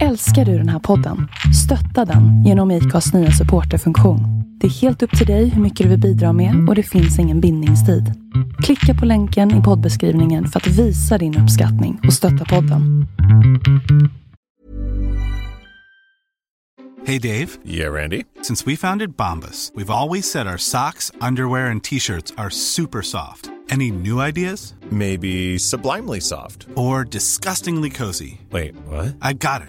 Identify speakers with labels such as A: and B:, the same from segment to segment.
A: Älskar du den här podden? Stötta den genom IKAs nya supporterfunktion. Det är helt upp till dig hur mycket du vill bidra med och det finns ingen bindningstid. Klicka på länken i poddbeskrivningen för att visa din uppskattning och stötta podden.
B: Hey Dave,
C: Yeah, Randy.
B: since we founded Bombus, we've always said our socks, underwear, and t-shirts are super soft. Any new ideas?
C: Maybe sublimely soft.
B: Or disgustingly cozy?
C: Wait, what?
B: I got it.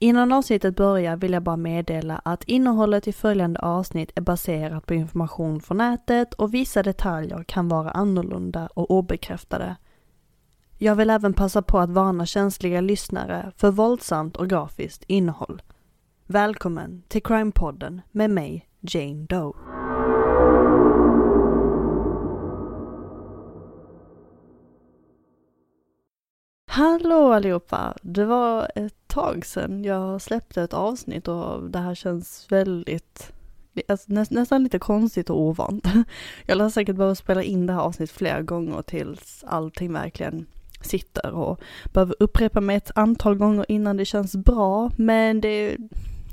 D: Innan avsnittet börjar vill jag bara meddela att innehållet i följande avsnitt är baserat på information från nätet och vissa detaljer kan vara annorlunda och obekräftade. Jag vill även passa på att varna känsliga lyssnare för våldsamt och grafiskt innehåll. Välkommen till Crime-podden med mig, Jane Doe. Hallå allihopa! Det var ett tag sedan jag släppte ett avsnitt och det här känns väldigt, alltså, nä, nästan lite konstigt och ovant. Jag lär säkert behöva spela in det här avsnittet flera gånger tills allting verkligen sitter och behöver upprepa mig ett antal gånger innan det känns bra, men det,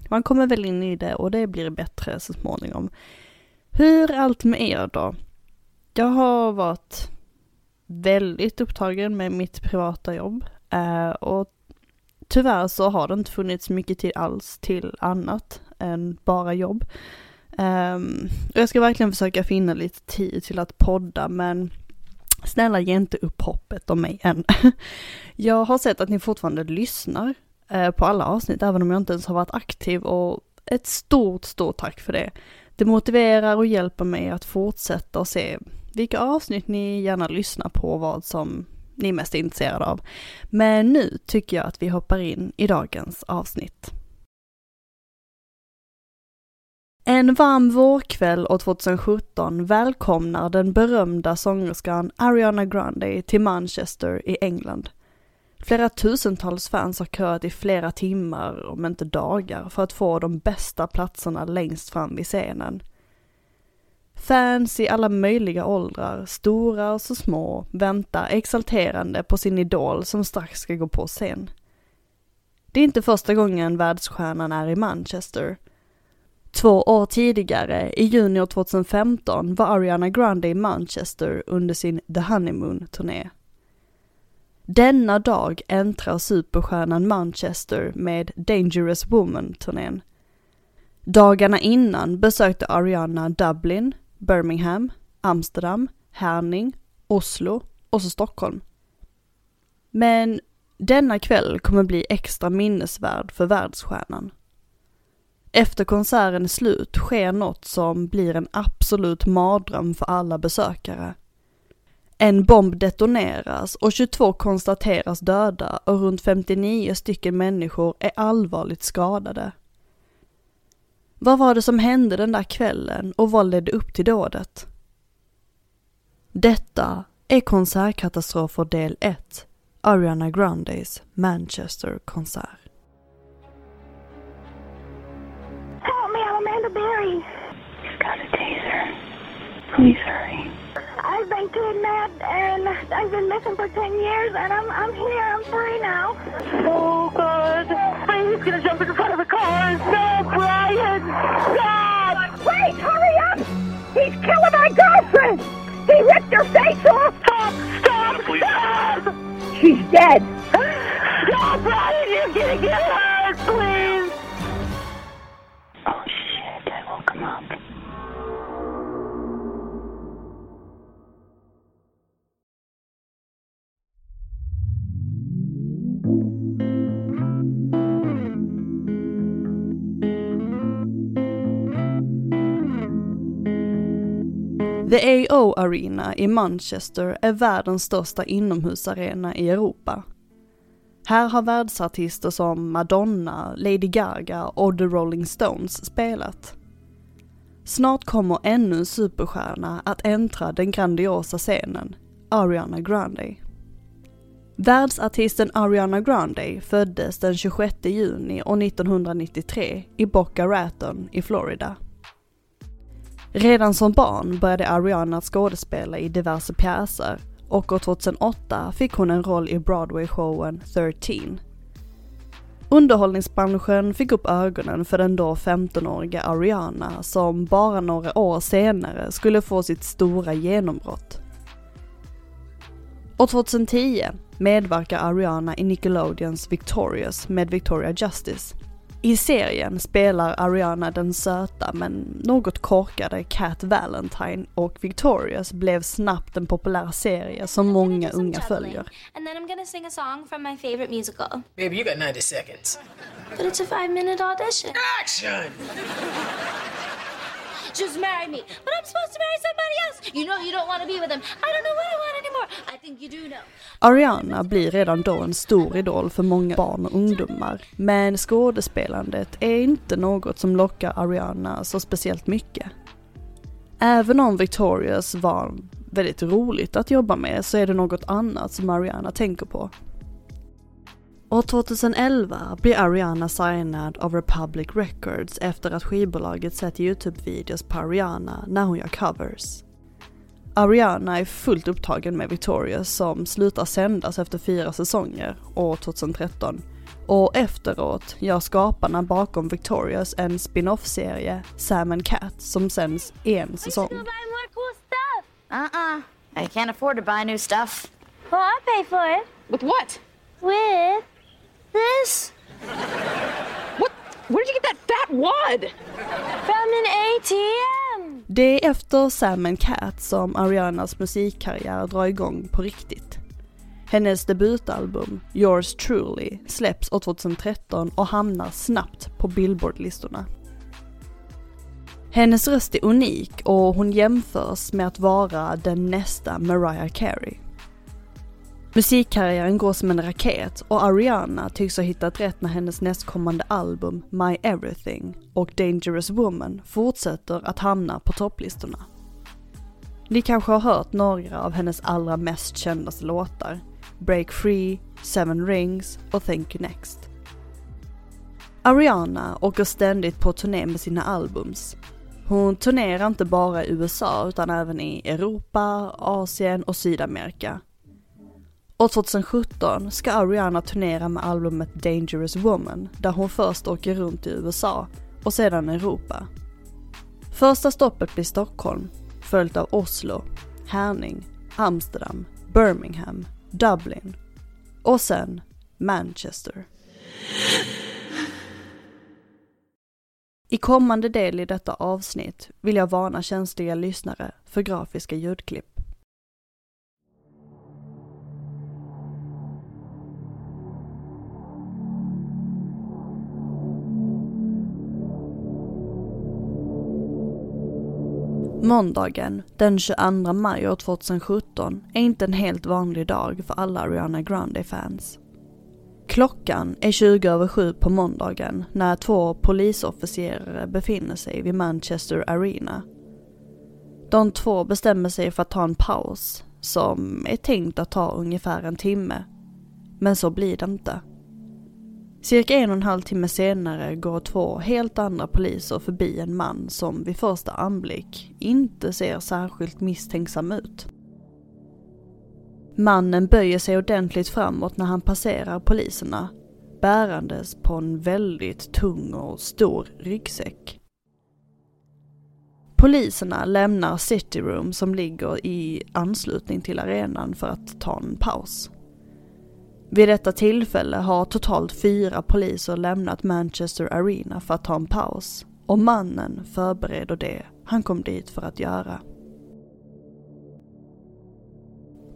D: man kommer väl in i det och det blir bättre så småningom. Hur är allt med er då? Jag har varit väldigt upptagen med mitt privata jobb eh, och tyvärr så har det inte funnits mycket tid alls till annat än bara jobb. Ehm, och jag ska verkligen försöka finna lite tid till att podda men snälla ge inte upp hoppet om mig än. jag har sett att ni fortfarande lyssnar eh, på alla avsnitt även om jag inte ens har varit aktiv och ett stort, stort tack för det. Det motiverar och hjälper mig att fortsätta och se vilka avsnitt ni gärna lyssnar på och vad som ni är mest intresserade av. Men nu tycker jag att vi hoppar in i dagens avsnitt. En varm vårkväll år 2017 välkomnar den berömda sångerskan Ariana Grande till Manchester i England. Flera tusentals fans har köat i flera timmar, om inte dagar, för att få de bästa platserna längst fram vid scenen. Fans i alla möjliga åldrar, stora och så små, väntar exalterande på sin idol som strax ska gå på scen. Det är inte första gången världsstjärnan är i Manchester. Två år tidigare, i juni 2015, var Ariana Grande i Manchester under sin The Honeymoon-turné. Denna dag äntrar superstjärnan Manchester med Dangerous Woman-turnén. Dagarna innan besökte Ariana Dublin, Birmingham, Amsterdam, Herning, Oslo och så Stockholm. Men denna kväll kommer bli extra minnesvärd för världsstjärnan. Efter konserten är slut sker något som blir en absolut mardröm för alla besökare. En bomb detoneras och 22 konstateras döda och runt 59 stycken människor är allvarligt skadade. Vad var det som hände den där kvällen och vad ledde upp till dådet? Detta är Konsertkatastrofer del 1, Ariana Grandes Manchester-konsert.
E: Help me, I'm Amanda Berry. He's got a taser. Please hurry. I've been kidnapped and I've been missing for 10 years and I'm, I'm here. I'm free now. Oh, God. I'm just to jump in front of the car. Stop, Brian. Stop. Wait, hurry up. He's killing my girlfriend. He ripped her face off. Stop, stop, stop. She's dead. No, Brian, you're going to get hurt, please. Mm.
D: The AO Arena i Manchester är världens största inomhusarena i Europa. Här har världsartister som Madonna, Lady Gaga och The Rolling Stones spelat. Snart kommer ännu en superstjärna att äntra den grandiosa scenen, Ariana Grande. Världsartisten Ariana Grande föddes den 26 juni år 1993 i Boca Raton i Florida. Redan som barn började Ariana skådespela i diverse pjäser och år 2008 fick hon en roll i Broadway-showen 13. Underhållningsbranschen fick upp ögonen för den då 15-åriga Ariana som bara några år senare skulle få sitt stora genombrott. År 2010 medverkar Ariana i Nickelodeons Victorious med Victoria Justice. I serien spelar Ariana den söta men något korkade Cat Valentine och Victorious blev snabbt en populär serie som många unga följer.
F: And then I'm gonna sing a song from my favorite musical.
G: Baby, you got 90 seconds.
F: But it's a five minute audition.
G: Action!
F: Just marry me. But I'm supposed to marry somebody else. You know you don't want to be with him. I don't know what I want anymore. I think you do know.
D: Ariana blir redan då en stor idol för många barn och ungdomar. Men skådespelandet är inte något som lockar Ariana så speciellt mycket. Även om Victorious var väldigt roligt att jobba med så är det något annat som Ariana tänker på. År 2011 blir Ariana signad av Republic Records efter att skivbolaget sett YouTube-videos på Ariana när hon gör covers. Ariana är fullt upptagen med Victoria som slutar sändas efter fyra säsonger år 2013 och efteråt gör skaparna bakom Victorious en spin-off-serie, Sam and Cat, som sänds en säsong.
F: Go buy more cool stuff.
H: Uh-uh. I can't afford to buy new stuff.
F: Well, I'll pay for it.
G: With what?
F: With this
G: What? Where did you get that fat wad?
F: Found an ATM.
D: Det är efter Sam and Cat som Arianas musikkarriär drar igång på riktigt. Hennes debutalbum, Yours Truly, släpps år 2013 och hamnar snabbt på Billboard-listorna. Hennes röst är unik och hon jämförs med att vara den nästa Mariah Carey. Musikkarriären går som en raket och Ariana tycks ha hittat rätt när hennes nästkommande album My Everything och Dangerous Woman fortsätter att hamna på topplistorna. Ni kanske har hört några av hennes allra mest kända låtar. Break Free, Seven Rings och Thank You Next. Ariana åker ständigt på turné med sina albums. Hon turnerar inte bara i USA utan även i Europa, Asien och Sydamerika. År 2017 ska Ariana turnera med albumet Dangerous Woman där hon först åker runt i USA och sedan Europa. Första stoppet blir Stockholm, följt av Oslo, Herning, Amsterdam, Birmingham, Dublin och sen Manchester. I kommande del i detta avsnitt vill jag varna känsliga lyssnare för grafiska ljudklipp. Måndagen den 22 maj år 2017 är inte en helt vanlig dag för alla Ariana Grande-fans. Klockan är 20 över 7 på måndagen när två polisofficerare befinner sig vid Manchester Arena. De två bestämmer sig för att ta en paus som är tänkt att ta ungefär en timme. Men så blir det inte. Cirka en och en halv timme senare går två helt andra poliser förbi en man som vid första anblick inte ser särskilt misstänksam ut. Mannen böjer sig ordentligt framåt när han passerar poliserna, bärandes på en väldigt tung och stor ryggsäck. Poliserna lämnar City Room som ligger i anslutning till arenan för att ta en paus. Vid detta tillfälle har totalt fyra poliser lämnat Manchester Arena för att ta en paus och mannen förbereder det han kom dit för att göra.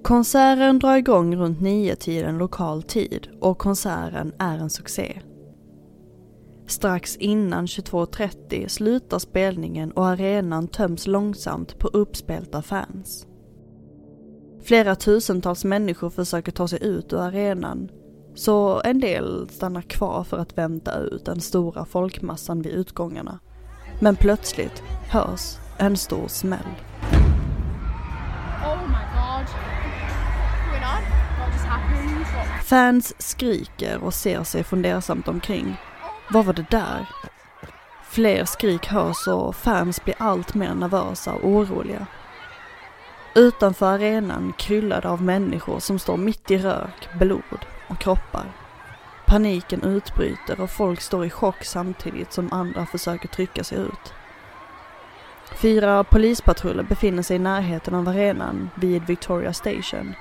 D: Konserten drar igång runt nio tiden lokal tid och konserten är en succé. Strax innan 22.30 slutar spelningen och arenan töms långsamt på uppspelta fans. Flera tusentals människor försöker ta sig ut ur arenan, så en del stannar kvar för att vänta ut den stora folkmassan vid utgångarna. Men plötsligt hörs en stor smäll.
I: Oh my god. What just?
D: Fans skriker och ser sig fundersamt omkring. Vad var det där? Fler skrik hörs och fans blir allt mer nervösa och oroliga. Utanför arenan kryllar det av människor som står mitt i rök, blod och kroppar. Paniken utbryter och folk står i chock samtidigt som andra försöker trycka sig ut. Fyra polispatruller befinner sig i närheten av arenan vid Victoria Station.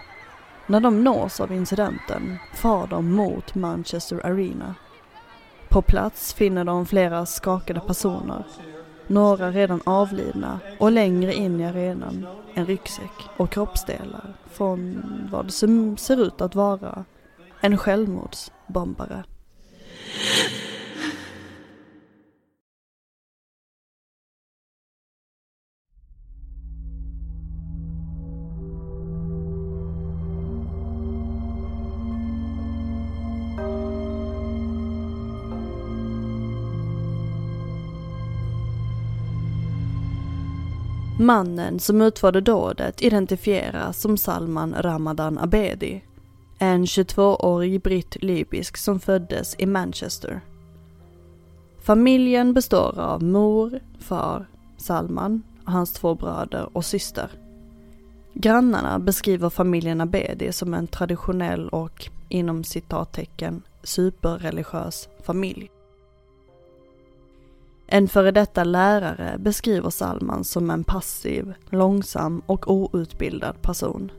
D: När de nås av incidenten far de mot Manchester Arena. På plats finner de flera skakade personer, några redan avlidna och längre in i arenan en ryggsäck och kroppsdelar från vad som ser ut att vara en självmordsbombare. Mannen som utförde dådet identifieras som Salman Ramadan Abedi. En 22-årig britt-libysk som föddes i Manchester. Familjen består av mor, far, Salman, hans två bröder och syster. Grannarna beskriver familjen Abedi som en traditionell och, inom citattecken, superreligiös familj. En före detta lärare beskriver Salman som en passiv, långsam och outbildad person.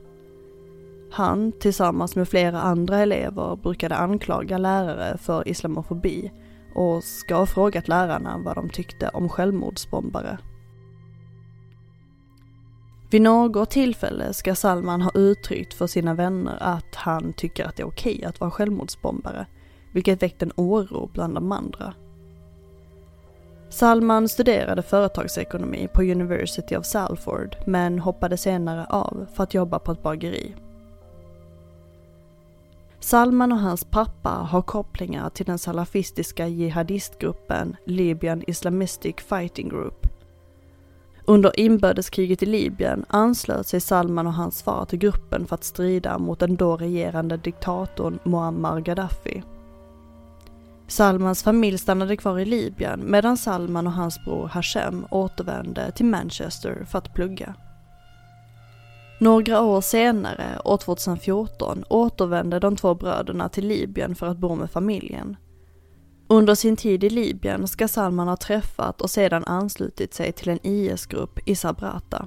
D: Han, tillsammans med flera andra elever, brukade anklaga lärare för islamofobi och ska ha frågat lärarna vad de tyckte om självmordsbombare. Vid något tillfälle ska Salman ha uttryckt för sina vänner att han tycker att det är okej att vara självmordsbombare, vilket väckt en oro bland de andra. Salman studerade företagsekonomi på University of Salford men hoppade senare av för att jobba på ett bageri. Salman och hans pappa har kopplingar till den salafistiska jihadistgruppen Libyan Islamistic Fighting Group. Under inbördeskriget i Libyen anslöt sig Salman och hans far till gruppen för att strida mot den då regerande diktatorn Muammar Gaddafi. Salmans familj stannade kvar i Libyen medan Salman och hans bror Hashem återvände till Manchester för att plugga. Några år senare, år 2014, återvände de två bröderna till Libyen för att bo med familjen. Under sin tid i Libyen ska Salman ha träffat och sedan anslutit sig till en IS-grupp i Sabrata.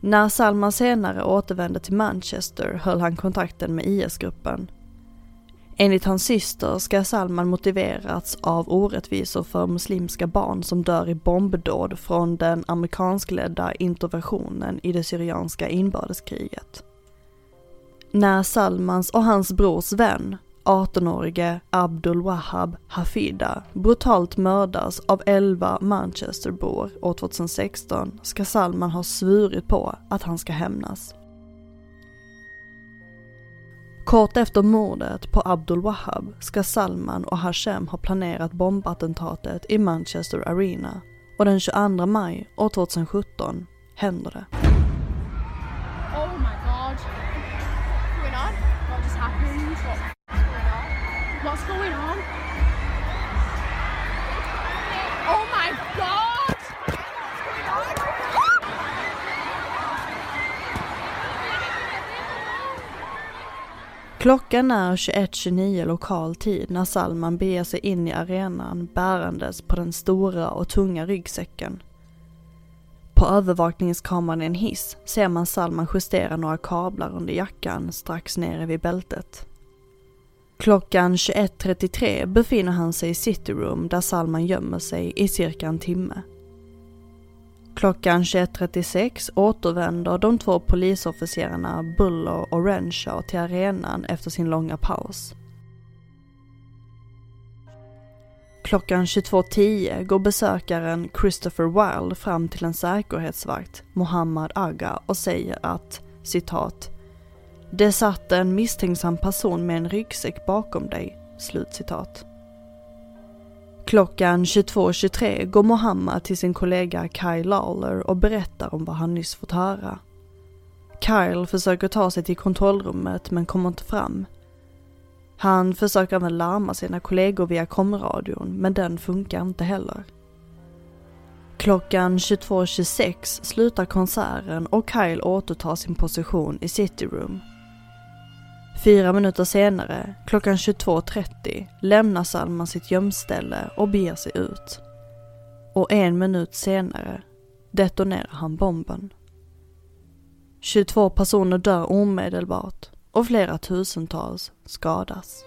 D: När Salman senare återvände till Manchester höll han kontakten med IS-gruppen Enligt hans syster ska Salman motiverats av orättvisor för muslimska barn som dör i bombdåd från den amerikanskledda interventionen i det syrianska inbördeskriget. När Salmans och hans brors vän, 18-årige Abdul Wahab Hafida, brutalt mördas av 11 Manchesterbor år 2016 ska Salman ha svurit på att han ska hämnas. Kort efter mordet på Abdul Wahab ska Salman och Hashem ha planerat bombattentatet i Manchester Arena och den 22 maj år 2017 händer det.
I: Oh my god. What's going on? What just happened? What's going on? Oh my god!
D: Klockan är 21.29 lokal tid när Salman beger sig in i arenan bärandes på den stora och tunga ryggsäcken. På övervakningskameran i en hiss ser man Salman justera några kablar under jackan strax nere vid bältet. Klockan 21.33 befinner han sig i Cityroom där Salman gömmer sig i cirka en timme. Klockan 21.36 återvänder de två polisofficerarna Buller och Renshaw till arenan efter sin långa paus. Klockan 22.10 går besökaren Christopher Wilde fram till en säkerhetsvakt, Mohammad Agha, och säger att citat det satt en misstänksam person med en ryggsäck bakom dig. Slutcitat. Klockan 22.23 går Mohammed till sin kollega Kyle Lawler och berättar om vad han nyss fått höra. Kyle försöker ta sig till kontrollrummet men kommer inte fram. Han försöker även larma sina kollegor via komradion men den funkar inte heller. Klockan 22.26 slutar konserten och Kyle återtar sin position i City Room. Fyra minuter senare, klockan 22.30, lämnar Salman sitt gömställe och beger sig ut. Och en minut senare detonerar han bomben. 22 personer dör omedelbart och flera tusentals skadas.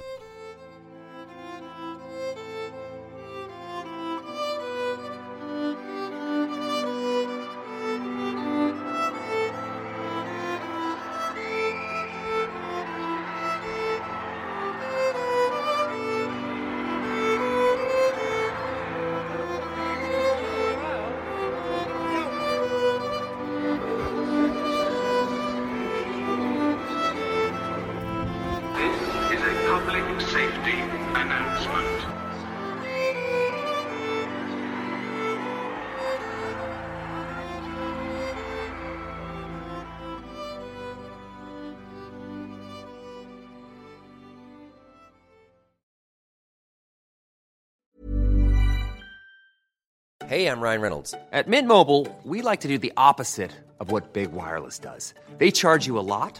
J: Safety announcement.
K: Hey, I'm Ryan Reynolds. At Mint Mobile, we like to do the opposite of what Big Wireless does. They charge you a lot,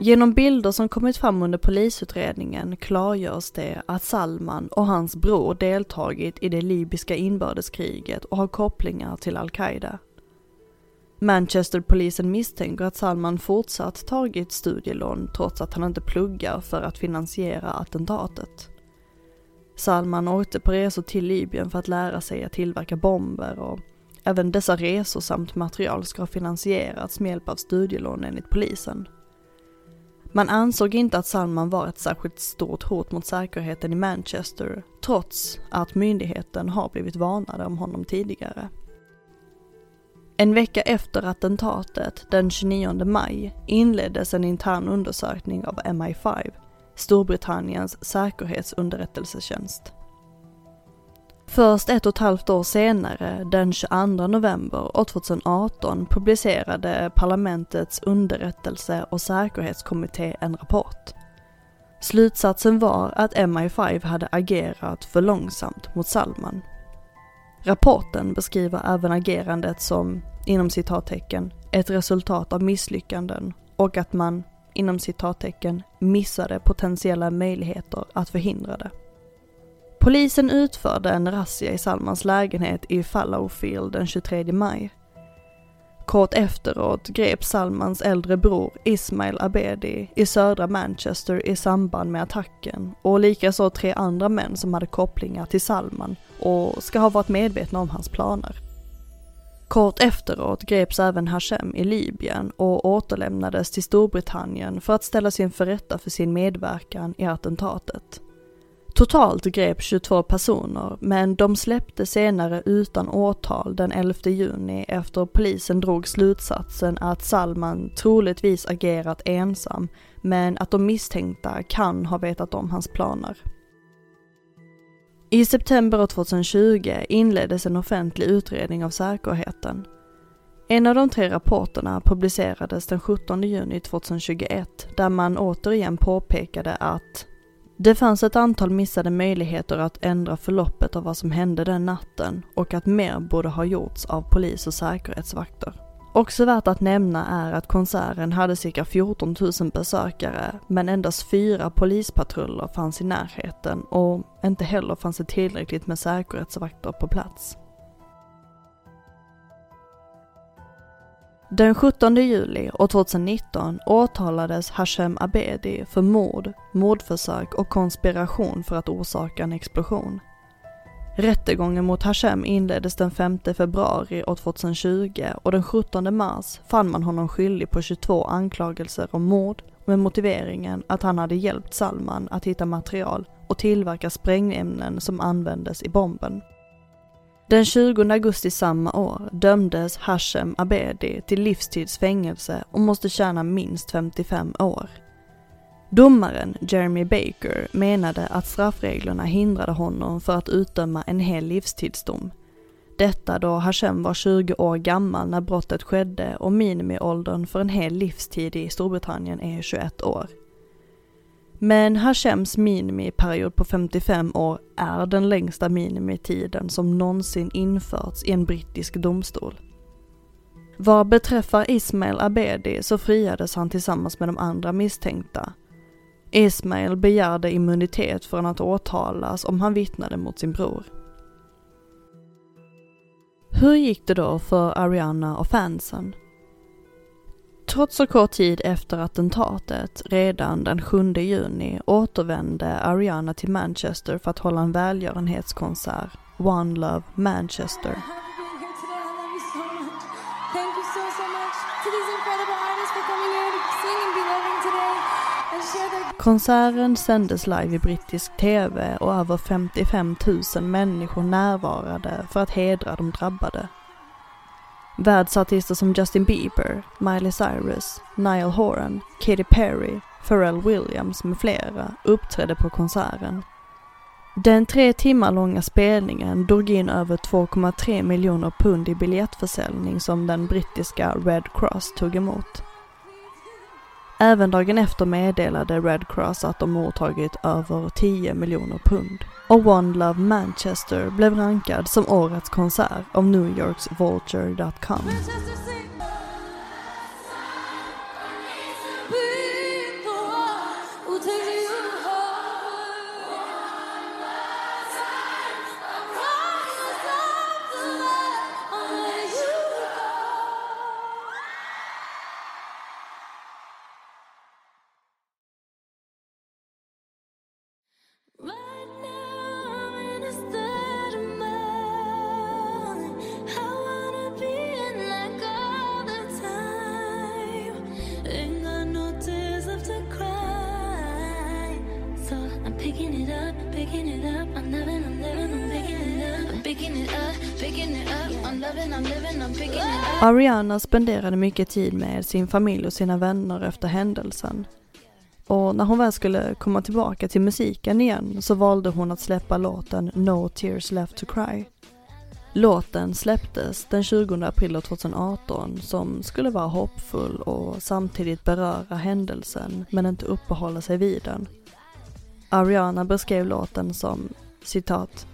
L: Mm.
D: Genom bilder som kommit fram under polisutredningen klargörs det att Salman och hans bror deltagit i det libyska inbördeskriget och har kopplingar till al-Qaida. Manchesterpolisen misstänker att Salman fortsatt tagit studielån trots att han inte pluggar för att finansiera attentatet. Salman åkte på resor till Libyen för att lära sig att tillverka bomber och även dessa resor samt material ska ha finansierats med hjälp av studielån enligt polisen. Man ansåg inte att Salman var ett särskilt stort hot mot säkerheten i Manchester, trots att myndigheten har blivit varnade om honom tidigare. En vecka efter attentatet, den 29 maj, inleddes en intern undersökning av MI5, Storbritanniens säkerhetsunderrättelsetjänst. Först ett och ett halvt år senare, den 22 november år 2018, publicerade parlamentets underrättelse och säkerhetskommitté en rapport. Slutsatsen var att MI5 hade agerat för långsamt mot Salman. Rapporten beskriver även agerandet som, inom citattecken, ett resultat av misslyckanden och att man, inom citattecken, missade potentiella möjligheter att förhindra det. Polisen utförde en razzia i Salmans lägenhet i Fallowfield den 23 maj. Kort efteråt greps Salmans äldre bror Ismail Abedi i södra Manchester i samband med attacken och likaså tre andra män som hade kopplingar till Salman och ska ha varit medvetna om hans planer. Kort efteråt greps även Hashem i Libyen och återlämnades till Storbritannien för att ställas inför rätta för sin medverkan i attentatet. Totalt greps 22 personer, men de släpptes senare utan åtal den 11 juni efter polisen drog slutsatsen att Salman troligtvis agerat ensam, men att de misstänkta kan ha vetat om hans planer. I september 2020 inleddes en offentlig utredning av säkerheten. En av de tre rapporterna publicerades den 17 juni 2021 där man återigen påpekade att det fanns ett antal missade möjligheter att ändra förloppet av vad som hände den natten och att mer borde ha gjorts av polis och säkerhetsvakter. Också värt att nämna är att konserten hade cirka 14 000 besökare men endast fyra polispatruller fanns i närheten och inte heller fanns det tillräckligt med säkerhetsvakter på plats. Den 17 juli år 2019 åtalades Hashem Abedi för mord, mordförsök och konspiration för att orsaka en explosion. Rättegången mot Hashem inleddes den 5 februari år 2020 och den 17 mars fann man honom skyldig på 22 anklagelser om mord med motiveringen att han hade hjälpt Salman att hitta material och tillverka sprängämnen som användes i bomben. Den 20 augusti samma år dömdes Hashem Abedi till livstidsfängelse och måste tjäna minst 55 år. Domaren Jeremy Baker menade att straffreglerna hindrade honom för att utdöma en hel livstidsdom. Detta då Hashem var 20 år gammal när brottet skedde och minimiåldern för en hel livstid i Storbritannien är 21 år. Men Hashems minimiperiod på 55 år är den längsta minimitiden som någonsin införts i en brittisk domstol. Vad beträffar Ismail Abedi så friades han tillsammans med de andra misstänkta. Ismail begärde immunitet från att åtalas om han vittnade mot sin bror. Hur gick det då för Ariana och fansen? Trots så kort tid efter attentatet, redan den 7 juni, återvände Ariana till Manchester för att hålla en välgörenhetskonsert, One Love Manchester. Konserten sändes live i brittisk TV och över 55 000 människor närvarade för att hedra de drabbade. Världsartister som Justin Bieber, Miley Cyrus, Niall Horan, Katy Perry, Pharrell Williams med flera uppträdde på konserten. Den tre timmar långa spelningen drog in över 2,3 miljoner pund i biljettförsäljning som den brittiska Red Cross tog emot. Även dagen efter meddelade Red Cross att de mottagit över 10 miljoner pund. Och One Love Manchester blev rankad som årets konsert av New Yorks Vulture.com. Ariana spenderade mycket tid med sin familj och sina vänner efter händelsen. Och när hon väl skulle komma tillbaka till musiken igen så valde hon att släppa låten No Tears Left To Cry. Låten släpptes den 20 april 2018 som skulle vara hoppfull och samtidigt beröra händelsen men inte uppehålla sig vid den. Ariana beskrev låten som citat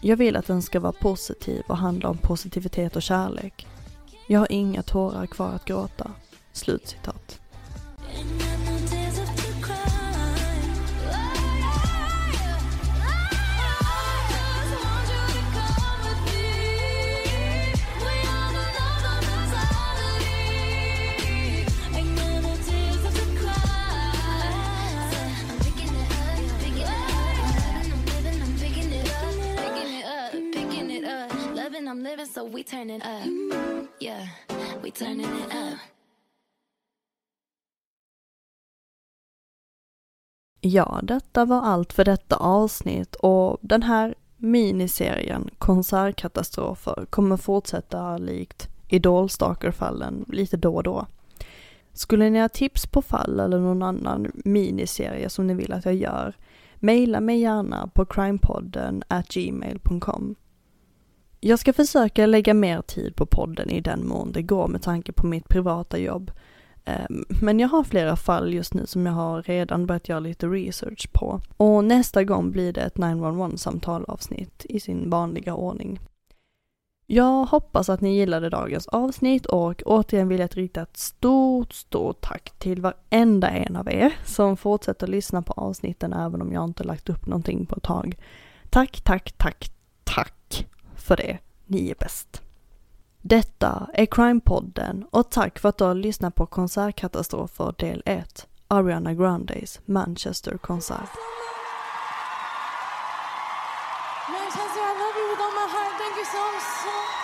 D: jag vill att den ska vara positiv och handla om positivitet och kärlek. Jag har inga tårar kvar att gråta. Slutcitat. I'm living so we turning up. Yeah, we turning it up. Ja, detta var allt för detta avsnitt och den här miniserien konsertkatastrofer kommer fortsätta likt Idolstalker-fallen lite då och då. Skulle ni ha tips på fall eller någon annan miniserie som ni vill att jag gör, mejla mig gärna på crimepodden at gmail.com. Jag ska försöka lägga mer tid på podden i den mån det går med tanke på mitt privata jobb. Ehm, men jag har flera fall just nu som jag har redan börjat göra lite research på. Och nästa gång blir det ett 911 samtal avsnitt i sin vanliga ordning. Jag hoppas att ni gillade dagens avsnitt och återigen vill jag rikta ett stort, stort tack till varenda en av er som fortsätter lyssna på avsnitten även om jag inte lagt upp någonting på ett tag. Tack, tack, tack, tack för det. Ni är bäst. Detta är Crime-podden och tack för att du har lyssnat på Konsertkatastrofer del 1, Ariana Grandes Manchester-konsert.
I: Manchester, I love you with all my heart. Thank you so, so,